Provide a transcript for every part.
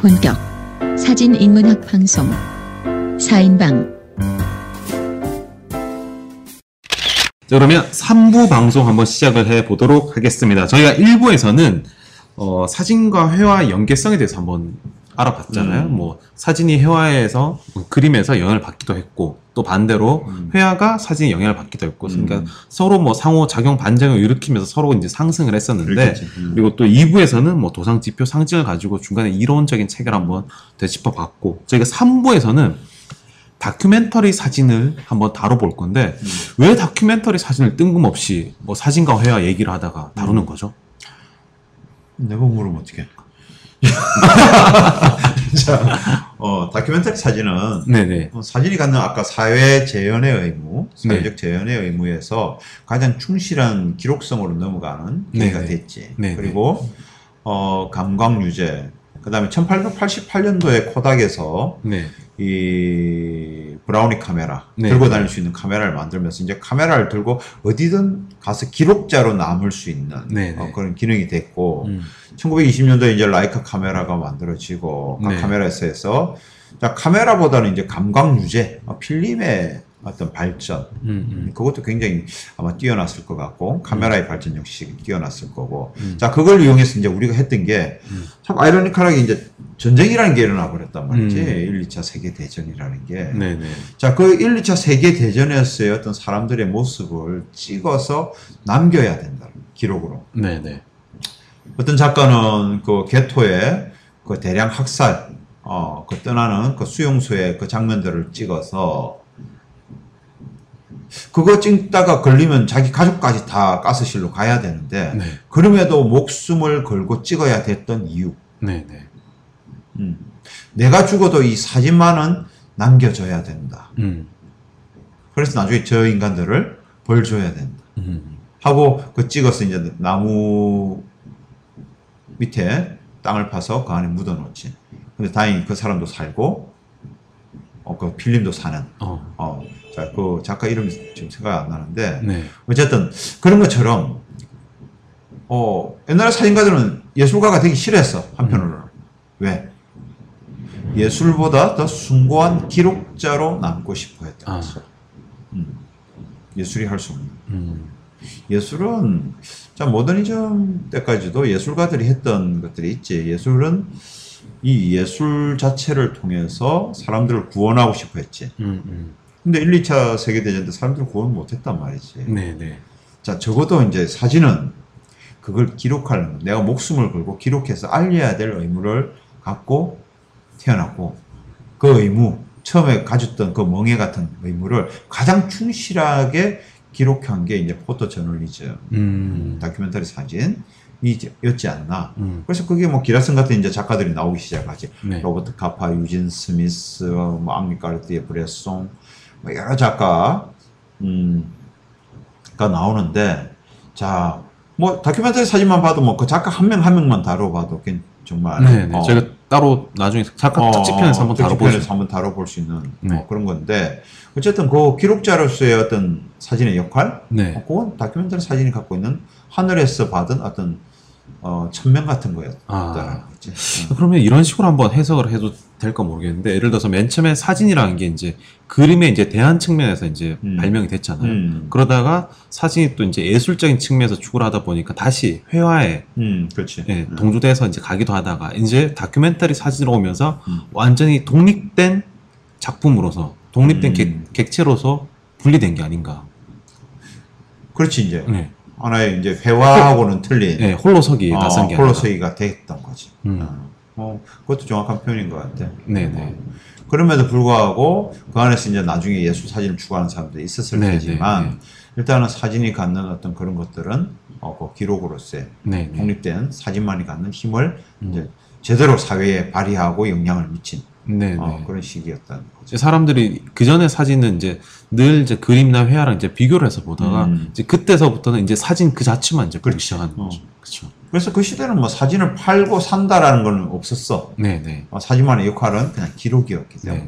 본격 사진 인문학 방송 4인방 자, 그러면 3부 방송 한번 시작을 해 보도록 하겠습니다. 저희가 1부에서는 어, 사진과 회화 연계성에 대해서 한번 알아봤잖아요. 음. 뭐 사진이 회화에서 그림에서 영향을 받기도 했고 또 반대로 음. 회화가 사진에 영향을 받기도 했고 그러니까 음. 서로 뭐 상호 작용 반작용을 일으키면서 서로 이제 상승을 했었는데. 음. 그리고 또 2부에서는 뭐 도상 지표 상징을 가지고 중간에 이론적인 체계를 한번 되짚어 봤고 저희가 3부에서는 다큐멘터리 사진을 한번 다뤄볼 건데 음. 왜 다큐멘터리 사진을 뜬금없이 뭐 사진과 회화 얘기를 하다가 다루는 음. 거죠? 내가 물으면 어떡해. 자, 어, 다큐멘터리 사진은 네네. 어, 사진이 갖는 아까 사회 재현의 의무, 사회적 네. 재현의 의무에서 가장 충실한 기록성으로 넘어가는 네, 계기가 네. 됐지. 네, 그리고 어, 감광 유제. 그다음에 1888년도에 코닥에서 네. 이 브라우니 카메라 네. 들고 다닐 수 있는 카메라를 만들면서 이제 카메라를 들고 어디든 가서 기록자로 남을 수 있는 네, 네. 어, 그런 기능이 됐고 음. 1920년도에 이제 라이카 카메라가 만들어지고 각 네. 카메라에서 자, 카메라보다는 이제 감광 유제, 어, 필름의 어떤 발전 음, 음. 그것도 굉장히 아마 뛰어났을 것 같고 카메라의 발전 역시 뛰어났을 거고 음. 자 그걸 이용해서 이제 우리가 했던 게 음. 참 아이러니컬하게 이제 전쟁이라는 게 일어나 버렸단 말이지 음. 1, 2차 세계 대전이라는 게 네네. 자, 그 1, 2차 세계 대전에서의 어떤 사람들의 모습을 찍어서 남겨야 된다. 기록으로. 네네. 어떤 작가는 그 개토의 그 대량 학살, 어, 그 떠나는 그 수용소의 그 장면들을 찍어서 그거 찍다가 걸리면 자기 가족까지 다 가스실로 가야 되는데 네. 그럼에도 목숨을 걸고 찍어야 됐던 이유. 네 네. 음. 내가 죽어도 이 사진만은 남겨줘야 된다. 음. 그래서 나중에 저 인간들을 벌 줘야 된다. 음. 하고 그 찍어서 이제 나무 밑에 땅을 파서 그 안에 묻어 놓지. 근데 다행히 그 사람도 살고, 어, 그 필름도 사는, 어. 그 작가 이름이 지금 생각이 안 나는데, 네. 어쨌든 그런 것처럼, 어, 옛날에 사진가들은 예술가가 되기 싫어했어, 한편으로는. 왜? 예술보다 더 숭고한 기록자로 남고 싶어 했던 아. 음. 예술이 할 수 없는. 음. 예술은 자 모더니즘 때까지도 예술가들이 했던 것들이 있지. 예술은 이 예술 자체를 통해서 사람들을 구원하고 싶어 했지. 음. 음. 근데 1, 2차 세계대전 때 사람들을 구원 못 했단 말이지. 네네. 자, 적어도 이제 사진은 그걸 기록하는, 내가 목숨을 걸고 기록해서 알려야 될 의무를 갖고 태어났고, 그 의무, 처음에 가졌던 그 멍에 같은 의무를 가장 충실하게 기록한 게 이제 포토 저널리즘, 음. 다큐멘터리 사진이었지 않나. 음. 그래서 그게 뭐 기라성 같은 이제 작가들이 나오기 시작하지. 네. 로버트 카파, 유진 스미스, 뭐 앙리 까르티에 브레송, 뭐 여러 작가 음가 나오는데 자, 뭐 다큐멘터리 사진만 봐도 뭐 그 작가 한 명한 명만 다뤄봐도 괜- 정말 네 네. 어, 저희가 따로 나중에 작가 어, 특집편에서 한번 다뤄보죠. 특집편에서 한번 다뤄볼 수 있는 네. 뭐 그런 건데 어쨌든 그 기록자로서의 어떤 사진의 역할, 네. 어, 그건 다큐멘터리 사진이 갖고 있는 하늘에서 받은 어떤 어, 천명 같은 거였다라는 아. 거지. 어. 그러면 이런 식으로 한번 해석을 해도 될까 모르겠는데 예를 들어서 맨 처음에 사진이라는 게 이제 그림에 이제 대한 측면에서 이제 음. 발명이 됐잖아요. 음, 그러다가 사진이 또 이제 예술적인 측면에서 추구를 하다 보니까 다시 회화에 음. 예, 음. 동조돼서 이제 가기도 하다가 이제 다큐멘터리 사진으로 오면서 음. 완전히 독립된 작품으로서 독립된 음. 객, 객체로서 분리된 게 아닌가. 그렇지 이제 네. 하나의 이제 회화하고는 틀린 예, 홀로서기 어, 나선 게. 홀로서기가 됐던 거지. 음. 어, 어, 그것도 정확한 표현인 것 같아. 네네. 그럼에도 불구하고 그 안에서 이제 나중에 예술 사진을 추구하는 사람들이 있었을 네, 테지만 네, 네. 일단은 사진이 갖는 어떤 그런 것들은 어, 그 기록으로서의 네. 네. 독립된 사진만이 갖는 힘을 음. 이제 제대로 사회에 발휘하고 영향을 미친 네. 어, 네. 그런 시기였다는 거죠. 사람들이 그 전에 사진은 이제 늘 이제 그림이나 회화랑 이제 비교를 해서 보다가 음. 이제 그때서부터는 이제 사진 그 자체만 이제 보기 그렇지. 시작하는 어. 거죠. 그렇죠. 그래서 그 시대는 뭐 사진을 팔고 산다라는 건 없었어. 네, 네. 어, 사진만의 역할은 그냥 기록이었기 때문에.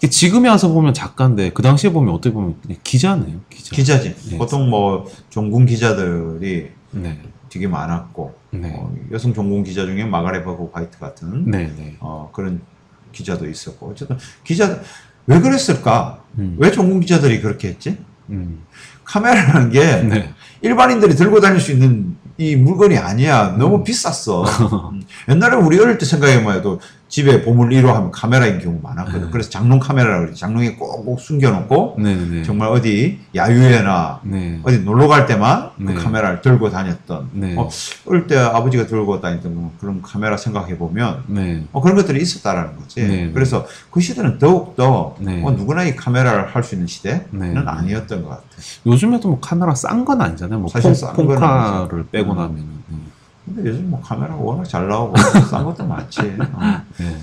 네. 지금에 와서 보면 작가인데 그 당시에 보면 어떻게 보면 기자네요. 기자. 기자지. 네. 보통 뭐 종군 기자들이 네. 되게 많았고 네. 어, 여성 전공 기자 중에 마가렛 버그 화이트 같은. 어, 그런 기자도 있었고 어쨌든 기자 왜 그랬을까? 음. 왜 전공 기자들이 그렇게 했지? 음. 카메라라는 게 네. 일반인들이 들고 다닐 수 있는 이 물건이 아니야. 음. 너무 비쌌어. 음. 옛날에 우리 어릴 때 생각해봐도 뭐 집에 보물 1호 하면 카메라인 경우 많았거든. 네. 그래서 장롱 그러지. 장롱에 꼭꼭 숨겨놓고 네, 네. 정말 어디 야유회나 네. 어디 놀러 갈 때만 네. 그 카메라를 들고 다녔던. 네. 어, 어릴 때 아버지가 들고 다니던 뭐 그런 카메라 생각해 보면 네. 어, 그런 것들이 있었다라는 거지. 네. 그래서 그 시대는 더욱더 네. 어, 누구나 이 카메라를 할 수 있는 시대는 네. 아니었던 것 같아. 요즘에도 뭐 카메라 싼 건 아니잖아요. 뭐 사실 폰, 싼건 폰카를. 빼고 음. 나면은. 음. 근데 요즘 뭐 카메라가 워낙 잘 나오고 싼 것도 많지. 어. 네.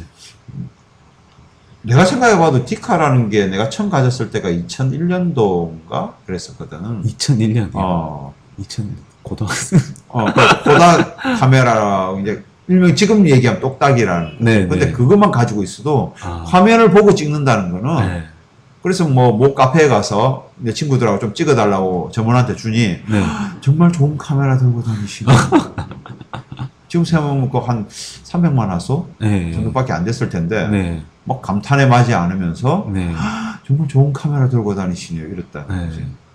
내가 생각해봐도 디카라는 게 내가 처음 가졌을 때가 2001년도인가 그랬었거든. 2001년이요. 어, 2000 고등학생. 어, 그 고다 카메라 이제 일명 지금 얘기하면 똑딱이라는. 거. 네, 근데 네. 그것만 가지고 있어도 아. 화면을 보고 찍는다는 거는 네. 그래서 뭐모 카페에 가서 내 친구들하고 좀 찍어달라고 점원한테 주니 네. 정말 좋은 카메라 들고 다니시고 지금 생각하면 그한 300만 화소 네. 정도밖에 안 됐을 텐데 네. 막 감탄에 맞지 않으면서 네. 정말 좋은 카메라 들고 다니시네요 이랬다. 네.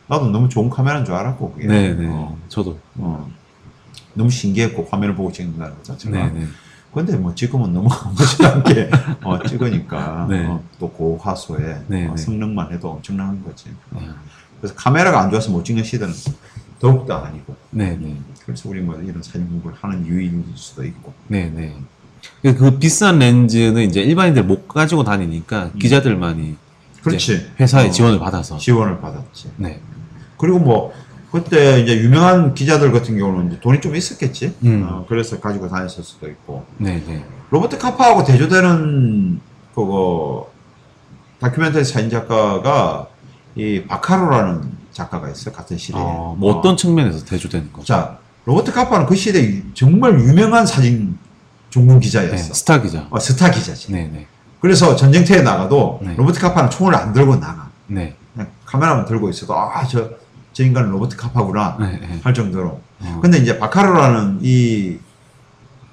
나도 너무 좋은 카메라인 줄 알았고 그게. 네. 네. 어, 저도. 어. 너무 신기했고 화면을 보고 찍는다는 거 자체가. 네. 네. 근데 뭐 지금은 너무 아무렇지않게 어, 찍으니까 네. 어, 또 고화소에 네, 어, 네. 성능만 해도 엄청난 거지. 그래서 카메라가 안 좋아서 못 찍는 시대는 더욱더 아니고. 네. 네. 그래서 우리 뭐 이런 사진 공부를 하는 이유일 수도 있고. 네. 네. 그- 그 비싼 렌즈는 이제 일반인들 못 가지고 다니니까 기자들만이 그렇지. 회사의 어, 지원을 받아서. 지원을 받았지. 네. 그리고 뭐 그때 이제 유명한 기자들 같은 경우는 이제 돈이 좀 있었겠지. 음. 어, 그래서 가지고 다녔을 수도 있고. 네. 네. 로버트 카파하고 대조되는 그거 다큐멘터리 사진 작가가 이 바카로라는 작가가 있어 요 같은 시대에. 어, 뭐 어떤 측면에서 대조되는 거죠? 자 로버트 카파는 그 시대 정말 유명한 사진 전문 네. 기자였어. 스타 기자. 어, 스타 기자지. 네. 네. 그래서 전쟁터에 나가도 네. 로버트 카파는 총을 안 들고 나가. 네. 그냥 카메라만 들고 있어도 아저 저 인간은 로버트 카파구나 네. 네. 할 정도로. 어. 근데 이제 바카로라는 이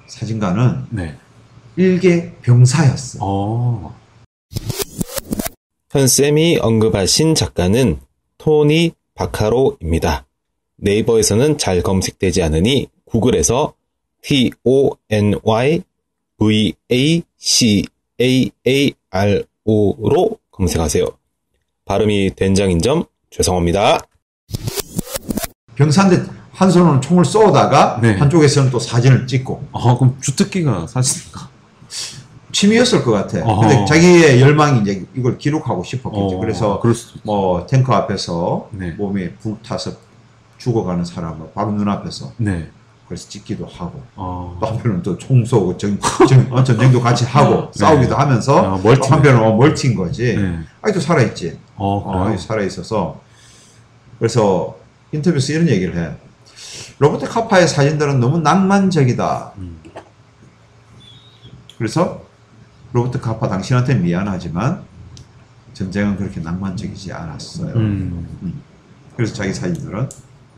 사진가는 네. 일개 병사였어. 어. 현 쌤이 언급하신 작가는 토니 바카로입니다. 네이버에서는 잘 검색되지 않으니 구글에서 T-O-N-Y V-A-C-A-A-R-O로 검색하세요. 발음이 된장인 점 죄송합니다. 병사인데 한 손으로 총을 쏘다가 네. 한쪽에서는 또 사진을 찍고 어, 그럼 주특기가 사실까? 취미였을 것 같아. 어허. 근데 자기의 열망이 이제 이걸 기록하고 싶었겠지. 어, 그래서 뭐 탱크 앞에서 네. 몸에 불타서 죽어가는 사람을 바로 눈앞에서 네. 그래서 찍기도 하고 어. 또 한편은 또 총 쏘고 전, 전, 어, 전쟁도 같이 하고 네. 싸우기도 하면서 아, 멀티네. 또 한편은 어, 멀티인 거지. 네. 아직도 살아있지. 어, 어? 아직 살아있어서 그래서 인터뷰에서 이런 얘기를 해. 로버트 카파의 사진들은 너무 낭만적이다. 음. 그래서 로버트 카파 당신한테 미안하지만 전쟁은 그렇게 낭만적이지 않았어요. 음. 그래서 자기 사진들은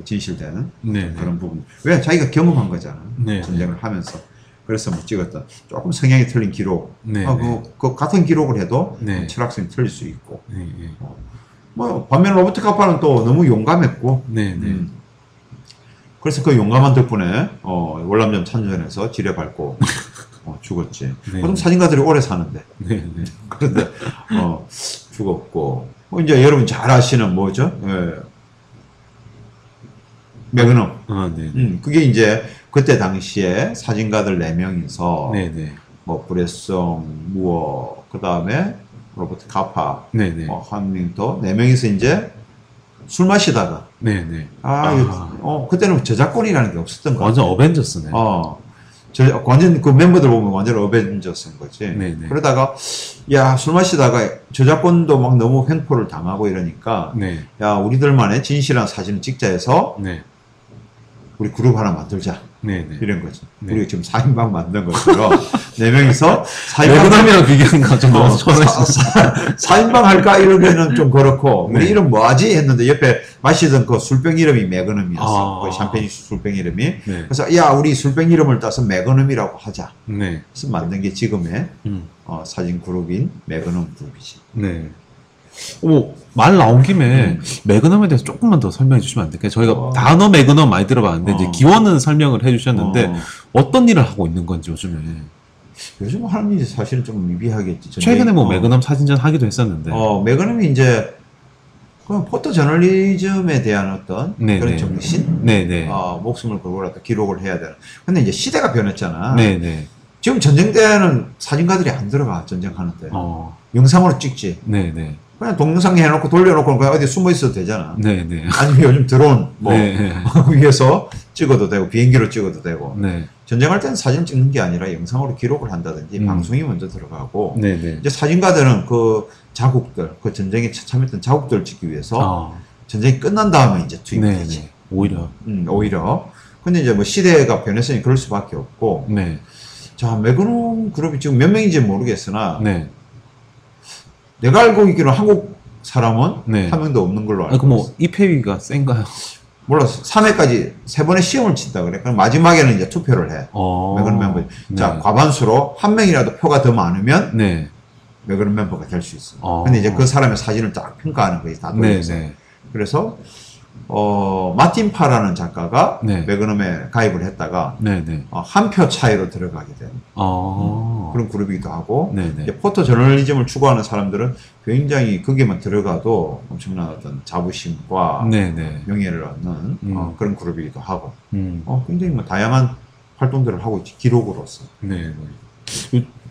진실되는 네. 네. 그런 부분. 왜 자기가 경험한 거잖아. 네. 전쟁을 하면서. 그래서 뭐 찍었던 조금 성향이 틀린 기록. 네. 아, 네. 그, 그 같은 기록을 해도 네. 철학성이 틀릴 수 있고. 네. 네. 뭐 반면 로버트 카파는 또 너무 용감했고. 네. 네. 음. 그래서 그 용감한 덕분에 어, 월남전 참전해서 지뢰밟고 어, 죽었지. 네. 보통 사진가들이 오래 사는데 네. 네. 그런데 어, 죽었고 뭐 이제 여러분 잘 아시는 뭐죠? 예. 매그넘. 아, 네. 음, 그게 이제 그때 당시에 사진가들 네 명이서 네. 네. 뭐 브레송, 무어, 그 다음에 로버트 카파, 네. 네. 뭐 한명더 네 명이서 이제 술 마시다가 네. 네. 아, 아. 어 그때는 저작권이라는 게 없었던 거야. 완전 어벤져스네. 어. 저, 완전 그 멤버들 보면 완전 어벤져스인 거지. 네네. 그러다가 야 술 마시다가 저작권도 막 너무 횡포를 당하고 이러니까 네. 야 우리들만의 진실한 사진을 찍자 해서 네. 우리 그룹 하나 만들자 네. 네. 이런 거지. 네. 우리가 지금 4인방 만든 것처럼 네 명이서 사인방 매그넘이랑 비교하니까 좀 어, 너무 초라했어. 사인방 할까 이러기에는 좀 그렇고 우리 네. 이름 뭐하지 했는데 옆에 마시던 그 술병 이름이 매그넘이었어. 아. 그 샴페인 술병 이름이. 네. 그래서 야 우리 술병 이름을 따서 매그넘이라고 하자. 네. 그래서 만든 게 지금의 음. 어, 사진 그룹인 매그넘 그룹이지. 네. 오, 말 나온 김에 매그넘에 대해서 조금만 더 설명해 주시면 안 될까요? 저희가 어. 단어 매그넘 많이 들어봤는데 이제 어. 기원은 설명을 해 주셨는데 어, 어. 떤 일을 하고 있는 건지 요즘에. 요즘 하는 일이 사실은 좀 미비하겠지. 최근에 뭐 어. 매그넘 사진전 하기도 했었는데. 어, 매그넘이 이제 그냥 포토 저널리즘에 대한 어떤 네, 그런 네. 정신, 네, 네. 어, 목숨을 걸고라도 기록을 해야 되는. 근데 이제 시대가 변했잖아. 네, 네. 지금 전쟁 때는 사진가들이 안 들어가 전쟁하는데 어. 영상으로 찍지. 네, 네. 그냥 동영상 해놓고 돌려놓고 그냥 어디 숨어 있어도 되잖아. 네, 네. 아니면 요즘 드론 뭐 네, 네. 위에서 찍어도 되고 비행기로 찍어도 되고 네. 전쟁할 때는 사진 찍는 게 아니라 영상으로 기록을 한다든지 음. 방송이 먼저 들어가고 네, 네. 이제 사진가들은 그 자국들 그 전쟁에 참여했던 자국들을 찍기 위해서 어. 전쟁이 끝난 다음에 이제 네, 투입되지. 네. 오히려. 음, 오히려. 근데 이제 뭐 시대가 변했으니 그럴 수밖에 없고. 네. 자, 매그넘 그룹이 지금 몇 명인지 모르겠으나 네. 내가 알고 있기로 한국 사람은 네. 한 명도 없는 걸로 아, 알고 그뭐 있어. 입회위가 센가요? 몰랐어. 3회까지 세 번의 시험을 친다 그래. 그럼 마지막에는 이제 투표를 해. 어. 매그넘 멤버. 자, 네. 과반수로 한 명이라도 표가 더 많으면 네. 매그넘 멤버가 될 수 있어. 어. 근데 이제 그 사람의 사진을 딱 평가하는 거지. 다 네, 돌려서. 네. 그래서 어, 마틴 파라는 작가가 네. 매그넘에 가입을 했다가 네, 네. 한표 차이로 들어가게 된 어. 그런 그룹이기도 하고 네, 네. 포토 저널리즘을 추구하는 사람들은 굉장히 거기에만 들어가도 엄청난 어떤 자부심과 네, 네. 명예를 얻는 음. 어, 그런 그룹이기도 하고 음. 어, 굉장히 뭐 다양한 활동들을 하고 있지 기록으로서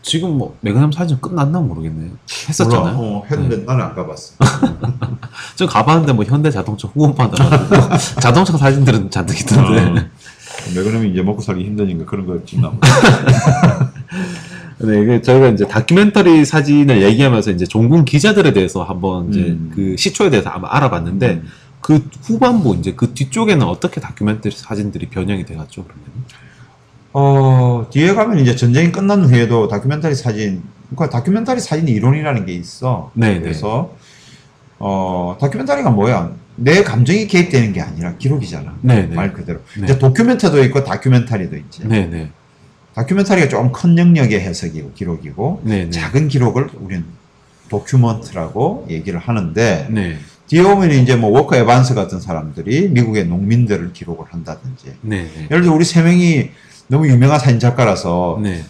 지금 뭐 매그넘 사진 끝났나 모르겠네요. 했었잖아요. 몰라. 어, 했는데 나는 안 가봤어 저 가봤는데 뭐 현대 자동차 후원판이라고 자동차 사진들은 잔뜩 있던데. 어. 매그넘이 이제 먹고 살기 힘드니까 그런 거 찍나 보다. 네, 이게 저희가 이제 다큐멘터리 사진을 얘기하면서 이제 종군 기자들에 대해서 한번 이제 음. 그 시초에 대해서 한번 알아봤는데 음. 그 후반부 이제 그 뒤쪽에는 어떻게 다큐멘터리 사진들이 변형이 돼갔죠 그러면? 어, 뒤에 가면 이제 전쟁이 끝난 후에도 다큐멘터리 사진, 그러니까 다큐멘터리 사진 이론이라는 게 있어. 네, 그래서, 어, 다큐멘터리가 뭐야? 내 감정이 개입되는 게 아니라 기록이잖아. 네, 네. 말 그대로. 네. 이제 document도 있고 다큐멘터리도 있지. 네, 네, 다큐멘터리가 좀 큰 영역의 해석이고 기록이고, 네, 네, 작은 기록을 우리는 document라고 얘기를 하는데, 네, 뒤에 오면 이제 뭐 워커 에반스 같은 사람들이 미국의 농민들을 기록을 한다든지, 네, 네, 예를 들어 우리 세 명이 너무 유명한 사진 작가라서 네,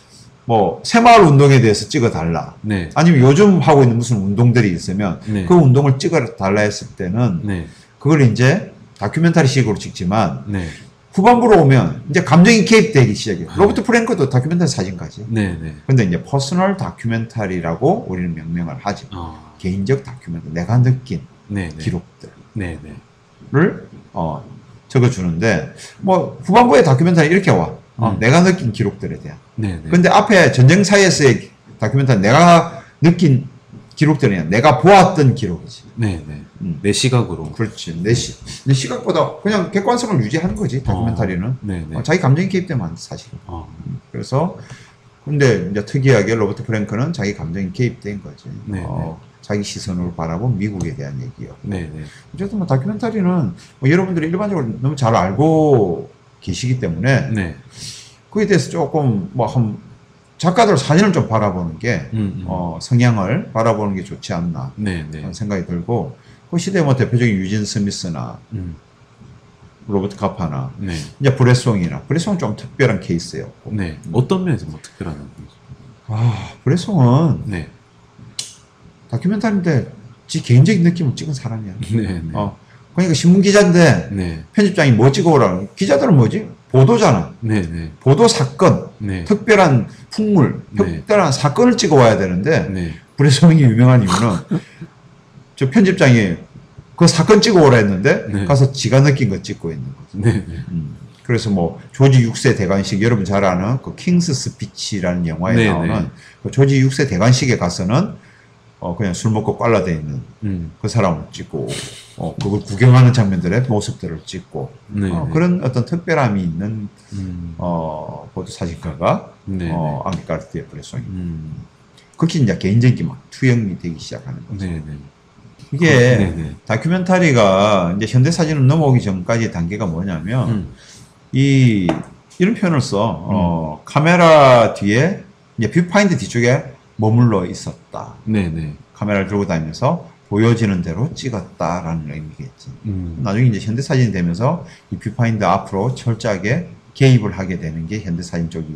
뭐 새마을 운동에 대해서 찍어 달라. 네, 아니면 요즘 하고 있는 무슨 운동들이 있으면 네. 그 운동을 찍어 달라 했을 때는 네, 그걸 이제 다큐멘터리식으로 찍지만 네, 후반부로 오면 이제 감정이 개입되기 시작해요. 로버트 프랭크도 다큐멘터리 사진까지. 네, 네. 근데 이제 personal documentary라고 우리는 명명을 하지. 어, 개인적 다큐멘터리, 내가 느낀 네, 네, 기록들을 네, 네, 어, 적어주는데 뭐 후반부의 다큐멘터리 이렇게 와. 어, 음. 내가 느낀 기록들에 대한. 네, 네. 근데 앞에 전쟁사에서의 다큐멘터리 내가 느낀 기록들이 아니라 내가 보았던 기록이지. 네, 네. 음. 내 시각으로. 그렇지. 내, 시, 내 시각보다 그냥 객관성을 유지하는 거지, 다큐멘터리는. 네, 네. 어, 자기 감정이 개입되면 사실은. 어, 그래서, 근데 이제 특이하게 로버트 프랭크는 자기 감정이 개입된 거지. 네, 어, 자기 시선으로 바라본 미국에 대한 얘기요. 네, 네. 어쨌든 뭐 다큐멘터리는 뭐 여러분들이 일반적으로 너무 잘 알고 계시기 때문에 네. 그에 대해서 조금 뭐 한 작가들 사진을 좀 바라보는 게 음, 음. 어, 성향을 바라보는 게 좋지 않나 네, 네. 그런 생각이 들고 그 시대 뭐 대표적인 유진 스미스나 음, 로버트 카파나 네. 이제 브레송이나 브레송은 좀 특별한 케이스였고 네. 어떤 면에서 뭐 특별한. 아 브레송은 네. 다큐멘터리인데 지 개인적인 느낌을 찍은 사람이야 네, 네. 어 그러니까 신문 기자인데 네. 편집장이 뭐 찍어오라 기자들은 뭐지 보도잖아 네, 네. 보도 사건 네. 특별한 풍물 네. 특별한 사건을 찍어와야 되는데 네. 브레송이 유명한 이유는 저 편집장이 그 사건 찍어오라 했는데 네. 가서 지가 느낀 거 찍고 있는 거죠. 음. 그래서 뭐 조지 6세 대관식 여러분 잘 아는 그 킹스 스피치라는 영화에 네, 나오는 네. 그 조지 6세 대관식에 가서는 어 그냥 술 먹고 깔라대 있는 음. 그 사람을 찍고 어 그걸 구경하는 장면들의 모습들을 찍고 네. 어, 네. 그런 어떤 특별함이 있는 음. 어 보도 사진가가 네. 어, 앙가르티의 브레송이. 음. 그렇게 이제 개인적인 막 투영이 되기 시작하는 거죠. 네, 네. 이게 네, 네. 다큐멘터리가 이제 현대 사진으로 넘어오기 전까지 단계가 뭐냐면 음. 이 이런 표현을 써. 어, 카메라 뒤에 이제 뷰파인더 뒤쪽에 머물러 있었다. 네, 네. 카메라를 들고 다니면서 보여지는 대로 찍었다라는 의미겠지. 음. 나중에 이제 현대 사진이 되면서 이 뷰파인더 앞으로 철저하게 개입을 하게 되는 게 현대 사진 쪽이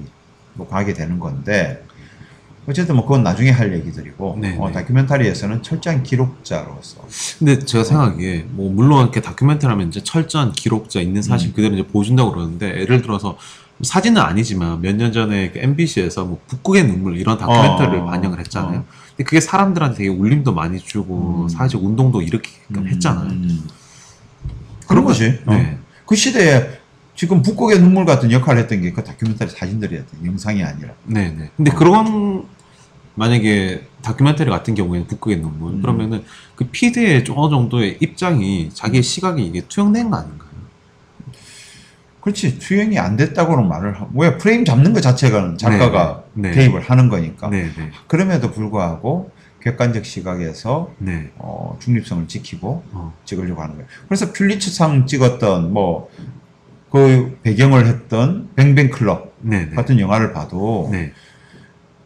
뭐 가게 되는 건데 어쨌든 뭐 그건 나중에 할 얘기들이고 네, 어, 네. 다큐멘터리에서는 철저한 기록자로서 근데 제가 생각하기에 뭐 물론 이렇게 다큐멘터리 하면 이제 철저한 기록자 있는 사실 음. 그대로 이제 보여준다고 그러는데 예를 들어서 사진은 아니지만 몇 년 전에 그 MBC에서 뭐 북극의 눈물 이런 다큐멘터리를 어, 반영을 했잖아요. 어. 근데 그게 사람들한테 되게 울림도 많이 주고 음. 사회적 운동도 일으키게끔 했잖아요. 음. 그런 거지. 어. 네. 그 시대에 지금 북극의 눈물 같은 역할을 했던 게 그 다큐멘터리 사진들이었던 영상이 아니라. 네, 네. 근데 그런 만약에 다큐멘터리 같은 경우에는 북극의 눈물 음. 그러면은 그 PD의 어느 정도의 입장이 자기의 시각이 이게 투영된 거 아닌가요? 그렇지. 투영이 안 됐다고는 말을 하고. 왜 프레임 잡는 것 자체가 작가가 네, 네. 개입을 하는 거니까. 네, 네, 그럼에도 불구하고 객관적 시각에서 네. 어, 중립성을 지키고 어, 찍으려고 하는 거예요. 그래서 퓰리츠상 찍었던 뭐 그 배경을 했던 뱅뱅 클럽 네, 네. 같은 영화를 봐도 네,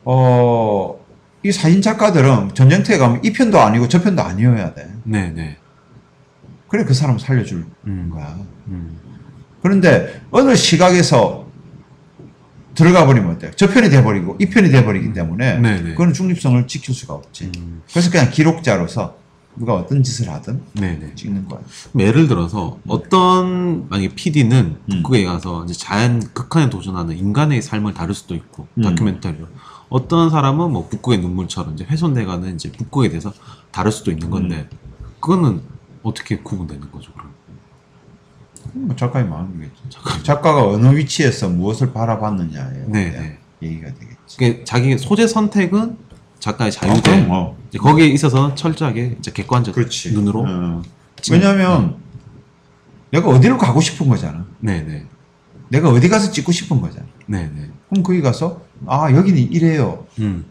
어, 이 사진 작가들은 전쟁터에 가면 이 편도 아니고 저 편도 아니어야 돼. 네, 네. 그래 그 사람 살려줄 음, 거야. 음, 그런데 어느 시각에서 들어가 버리면 어때? 저 편이 돼버리고 이 편이 돼버리기 때문에 네, 네. 그건 중립성을 지킬 수가 없지. 음, 그래서 그냥 기록자로서 누가 어떤 짓을 하든 네, 네. 찍는 거야. 그럼 예를 들어서 어떤 만약에 PD는 음. 북극에 가서 이제 자연 극한에 도전하는 인간의 삶을 다룰 수도 있고 음. 다큐멘터리로 어떤 사람은 뭐 북극의 눈물처럼 이제 훼손돼가는 이제 북극에 대해서 다룰 수도 있는 건데 음. 그거는 어떻게 구분되는 거죠 그럼? 뭐 작가의 마음이겠지. 작가 가 어느 위치에서 무엇을 바라봤느냐에 네, 네. 얘기가 되겠지. 그게 자기 소재 선택은 작가의 아, 자유대. 그럼 뭐. 거기에 있어서는 철저하게 이제 객관적 눈으로. 어. 왜냐하면 내가 어디로 가고 싶은 거잖아. 네네. 내가 어디 가서 찍고 싶은 거잖아. 네네. 그럼 거기 가서 아 여기는 이래요. 음.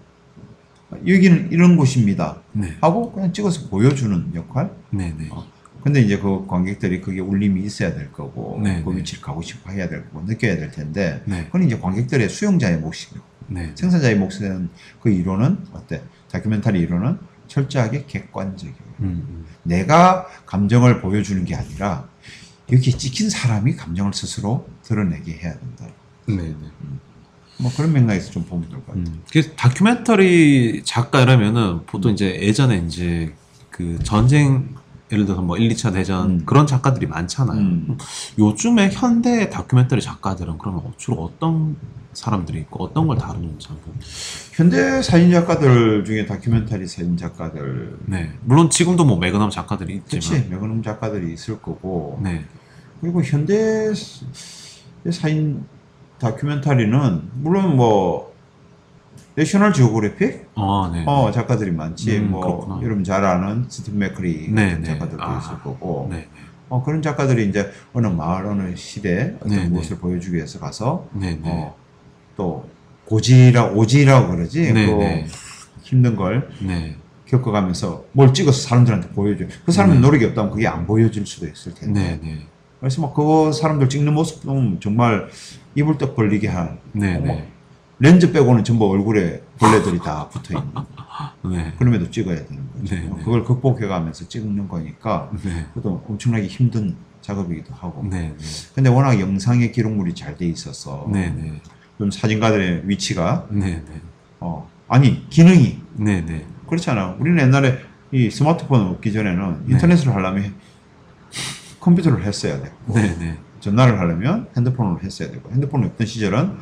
여기는 이런 곳입니다. 네. 하고 그냥 찍어서 보여주는 역할. 네네. 어. 근데 이제 그 관객들이 그게 울림이 있어야 될 거고 네, 그 네. 위치를 가고 싶어 해야 될 거고 느껴야 될 텐데 네. 그건 이제 관객들의 수용자의 몫이고 네. 생산자의 몫은 그 이론은 어때? 다큐멘터리 이론은 철저하게 객관적이에요. 음, 음. 내가 감정을 보여주는 게 아니라 여기 찍힌 사람이 감정을 스스로 드러내게 해야 된다. 네네. 뭐 그런 맥락에서 좀 보면 될 것 같아요. 음. 그 다큐멘터리 작가 이러면은 보통 이제 예전에 이제 그 전쟁 예를 들어서 뭐 1, 2차 대전 음. 그런 작가들이 많잖아요. 음. 요즘에 현대 다큐멘터리 작가들은 그러면 주로 어떤 사람들이 있고 어떤 걸 다루는지 한번. 현대 사진 작가들 중에 다큐멘터리 사진 작가들 네. 물론 지금도 뭐 매그넘 작가들이 있지만. 그치 매그넘 작가들이 있을 거고 네. 그리고 현대 사- 사진 다큐멘터리는 물론 뭐 내셔널 지오그래픽 어, 네. 어 작가들이 많지 음, 뭐 그렇구나. 여러분 잘 아는 스티브 맥크리 네, 같은 네. 작가들도 아, 있을 거고 네. 어, 그런 작가들이 이제 어느 마을 어느 시대 어떤 네, 무엇을 보여주기 위해서 가서 네. 네. 어, 또 고지라 오지라고 그러지 네, 그 네. 힘든 걸 네. 겪어가면서 뭘 찍어서 사람들한테 보여줘 그 사람은 네. 노력이 없다면 그게 안 보여질 수도 있을 텐데 네. 네. 그래서 막 그 사람들 찍는 모습 보면 정말 이불 떡 벌리게 한 네. 어머, 네. 렌즈 빼고는 전부 얼굴에 벌레들이 다 붙어 있는 네. 그럼에도 찍어야 되는 거죠 네, 네. 그걸 극복해가면서 찍는 거니까 네. 그것도 엄청나게 힘든 작업이기도 하고 네. 근데 워낙 영상의 기록물이 잘 돼 있어서 네. 네. 좀 사진가들의 위치가 네. 네. 어 아니 기능이 네. 네. 그렇잖아 우리는 옛날에 이 스마트폰 없기 전에는 네. 인터넷을 하려면 컴퓨터를 했어야 되고 네. 네. 전화를 하려면 핸드폰으로 했어야 되고 핸드폰이 없던 시절은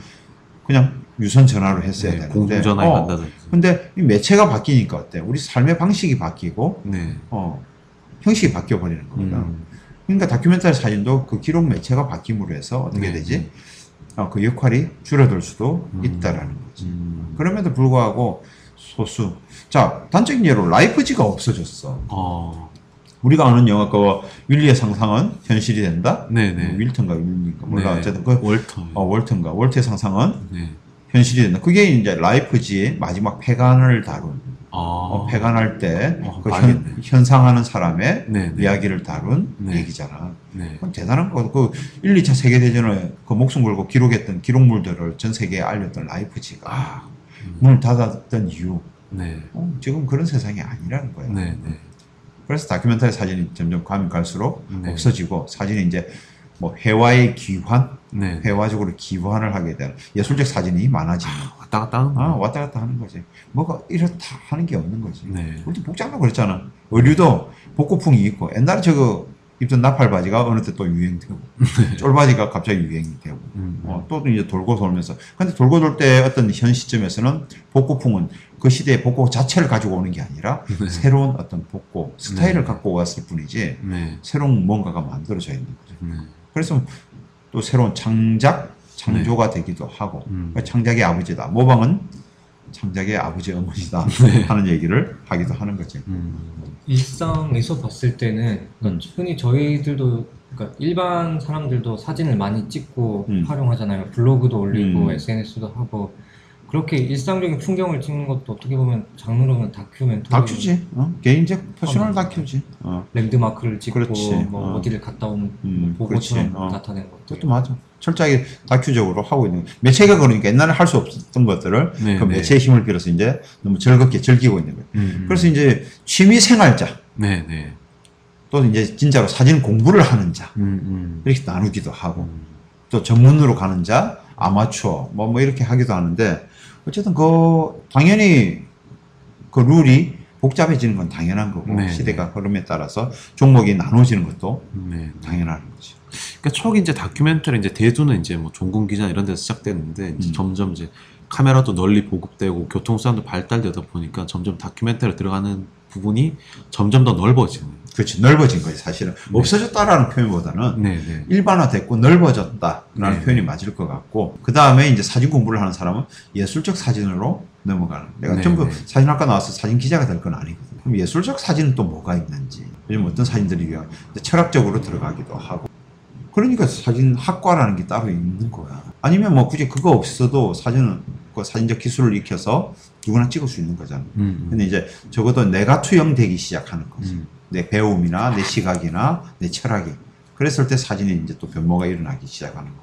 그냥 유선 전화로 했어야 네. 되는데 공중전화에 어, 간다든지. 근데 이 매체가 바뀌니까 어때 우리 삶의 방식이 바뀌고 네. 어 형식이 바뀌어 버리는 거거든 음. 그러니까 다큐멘터리 사진도 그 기록 매체가 바뀜으로 해서 어떻게 네, 되지 네. 어, 그 역할이 줄어들 수도 음. 있다라는 거지 음. 그럼에도 불구하고 소수 자 단적인 예로 라이프지가 없어졌어 어. 우리가 아는 영화 그 윌리의 상상은 현실이 된다 네. 네. 뭐 윌턴가 윌리인가 몰라 네. 어쨌든 그 월터. 어, 월턴가 월트의 상상은 네. 현실이 된다. 그게 이제 라이프지의 마지막 폐간을 다룬 아, 어, 폐간할 때 어, 그. 현, 현상하는 사람의 네, 네. 이야기를 다룬 네. 얘기잖아. 네. 그건 대단한 거. 그 1, 2차 세계 대전에 그 목숨 걸고 기록했던 기록물들을 전 세계에 알렸던 라이프지가 아, 문을 닫았던 이유. 네. 어, 지금 그런 세상이 아니라는 거야. 네, 네. 그래서 다큐멘터리 사진이 점점 가면 갈수록 네. 없어지고 사진이 이제 뭐 회화의 기환, 네. 회화적으로 기환을 하게 되는 예술적 사진이 많아지는. 왔다 갔다 하는 아, 거. 왔다 갔다 하는 거지. 뭐가 이렇다 하는 게 없는 거지. 네. 우리도 복잡하고 그랬잖아. 의류도 복고풍이 있고 옛날에 저거 입던 나팔 바지가 어느 때 또 유행되고 쫄바지가 갑자기 유행이 되고 음, 어, 또 이제 돌고 돌면서 근데 돌고 돌 때 어떤 현 시점에서는 복고풍은 그 시대의 복고 자체를 가지고 오는 게 아니라 네. 새로운 어떤 복고 스타일을 네. 갖고 왔을 뿐이지 네. 새로운 뭔가가 만들어져 있는 거죠. 네. 그래서 또 새로운 창작 창조가 되기도 하고 음. 그러니까 창작의 아버지다 모방은 창작의 아버지 어머니다 네. 하는 얘기를 하기도 하는 거지. 음. 일상에서 봤을 때는 그러니까 흔히 저희들도 그러니까 일반 사람들도 사진을 많이 찍고 음. 활용하잖아요. 블로그도 올리고 음. SNS도 하고 그렇게 일상적인 풍경을 찍는 것도 어떻게 보면 장르로 보면 다큐멘터리 다큐지. 어? 개인적 personal 어. 다큐지. 어. 랜드마크를 찍고 그렇지. 뭐 어. 어. 디를 갔다 온 음, 보고처럼 그렇지. 어. 나타내는 것들. 그것도 맞아. 철저하게 다큐적으로 하고 있는 거. 매체가 그러니까 옛날에 할 수 없었던 것들을 네, 그 네. 매체의 힘을 빌어서 이제 너무 즐겁게 즐기고 있는 거예요. 음. 그래서 이제 취미 생활자 네, 네. 또 이제 진짜로 사진 공부를 하는 자 음, 음. 이렇게 나누기도 하고 또 전문으로 가는 자 아마추어 뭐뭐 이렇게 하기도 하는데 어쨌든 그 당연히 그 룰이 복잡해지는 건 당연한 거고 네. 시대가 흐름에 따라서 종목이 나눠지는 것도 네. 당연한 거지. 그러니까 초기 이제 다큐멘터리 이제 대두는 이제 뭐 종군 기자 이런 데서 시작됐는데 이제 음. 점점 이제 카메라도 널리 보급되고 교통수단도 발달되다 보니까 점점 다큐멘터리 들어가는 부분이 점점 더 넓어지는. 그렇지 넓어진 거지 사실은 네. 없어졌다라는 표현보다는 네, 네. 일반화됐고 넓어졌다라는 네. 표현이 맞을 것 같고 그 다음에 이제 사진 공부를 하는 사람은 예술적 사진으로 넘어가는. 내가 네, 전부 네. 사진학과 나와서 사진 기자가 될 건 아니거든. 그럼 예술적 사진은 또 뭐가 있는지 요즘 어떤 사진들이 유행? 철학적으로 들어가기도 하고. 그러니까 사진 학과라는 게 따로 있는 거야. 아니면 뭐 굳이 그거 없어도 사진은 그 사진적 기술을 익혀서 누구나 찍을 수 있는 거잖아. 음, 근데 이제 적어도 내가 투영되기 시작하는 거지. 음. 내 배움이나 내 시각이나 내 철학이. 그랬을 때 사진이 이제 또 변모가 일어나기 시작하는 거.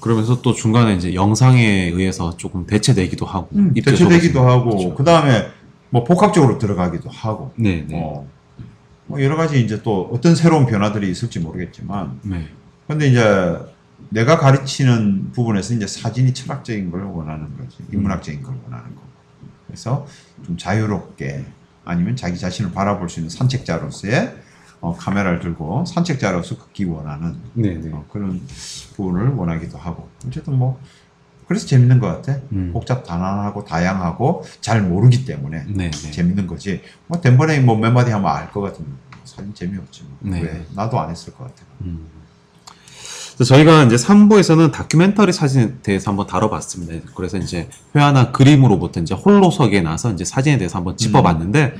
그러면서 또 중간에 이제 영상에 의해서 조금 대체되기도 하고 음, 대체되기도. 하고 그렇죠. 그 다음에 뭐 복합적으로 들어가기도 하고. 네, 네. 어. 뭐 여러 가지 이제 또 어떤 새로운 변화들이 있을지 모르겠지만, 네. 근데 이제 내가 가르치는 부분에서 이제 사진이 철학적인 걸 원하는 거지, 인문학적인 걸 원하는 거. 그래서 좀 자유롭게 아니면 자기 자신을 바라볼 수 있는 산책자로서의 어, 카메라를 들고 산책자로서 걷기 원하는 네, 네. 어, 그런 부분을 원하기도 하고 어쨌든 뭐 그래서 재밌는 것 같아. 음. 복잡 다양하고 다양하고 잘 모르기 때문에 네, 네. 재밌는 거지. 뭐 덴번에 뭐몇 마디 하면 알 것 같으면 사진 재미없지. 뭐. 네. 왜? 나도 안 했을 것 같아. 음. 그래서 저희가 이제 3부에서는 다큐멘터리 사진에 대해서 한번 다뤄봤습니다. 그래서 이제 회화나 그림으로부터 이제 홀로서기에 나서 이제 사진에 대해서 한번 짚어봤는데,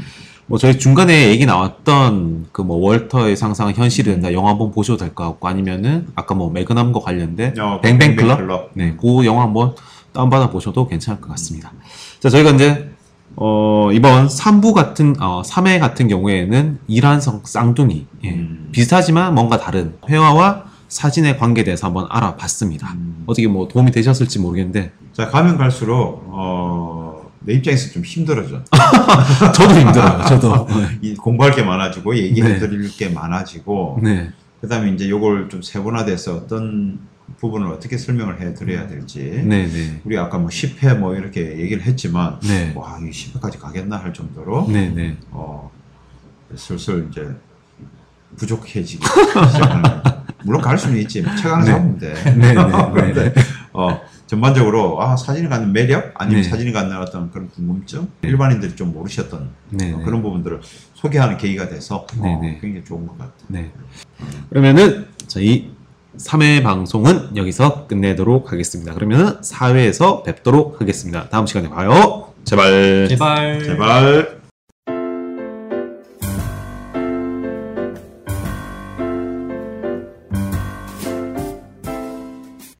뭐 저희 중간에 얘기 나왔던 그 뭐 월터의 상상은 현실이 된다 영화 한번 보셔도 될 것 같고 아니면은 아까 뭐 매그넘과 관련된 어, 뱅뱅 클럽? 클럽. 네, 그 영화 한번 다운받아 보셔도 괜찮을 것 같습니다. 자, 저희가 이제 어, 이번 3부 같은 어, 3회 같은 경우에는 이란성 쌍둥이 예, 음. 비슷하지만 뭔가 다른 회화와 사진의 관계에 대해서 한번 알아봤습니다. 음. 어떻게 뭐 도움이 되셨을지 모르겠는데 자 가면 갈수록 어, 내 입장에서 좀 힘들어져. 저도 힘들어요. 저도. 이 공부할 게 많아지고 네. 얘기해드릴 게 많아지고 네. 그 다음에 이제 요걸 좀 세분화돼서 어떤 부분을 어떻게 설명을 해 드려야 될지. 네, 네. 우리 아까 뭐 10회 뭐 이렇게 얘기를 했지만 네. 와, 이 10회까지 가겠나 할 정도로 네, 네. 어, 슬슬 이제 부족해지기 시작하는. 물론 갈 수는 있지. 최강 네. 잡으면 돼. 네, 네, 그런데 어, 전반적으로 아, 사진이 갖는 매력 아니면 네. 사진이 갖는 어떤 그런 궁금증 네. 일반인들이 좀 모르셨던 네, 어, 네. 그런 부분들을 소개하는 계기가 돼서 네, 어, 네. 굉장히 좋은 것 같아요. 네. 그러면은 저희 3회 방송은 여기서 끝내도록 하겠습니다. 그러면은 4회에서 뵙도록 하겠습니다. 다음 시간에 봐요. 제발. 제발 제발.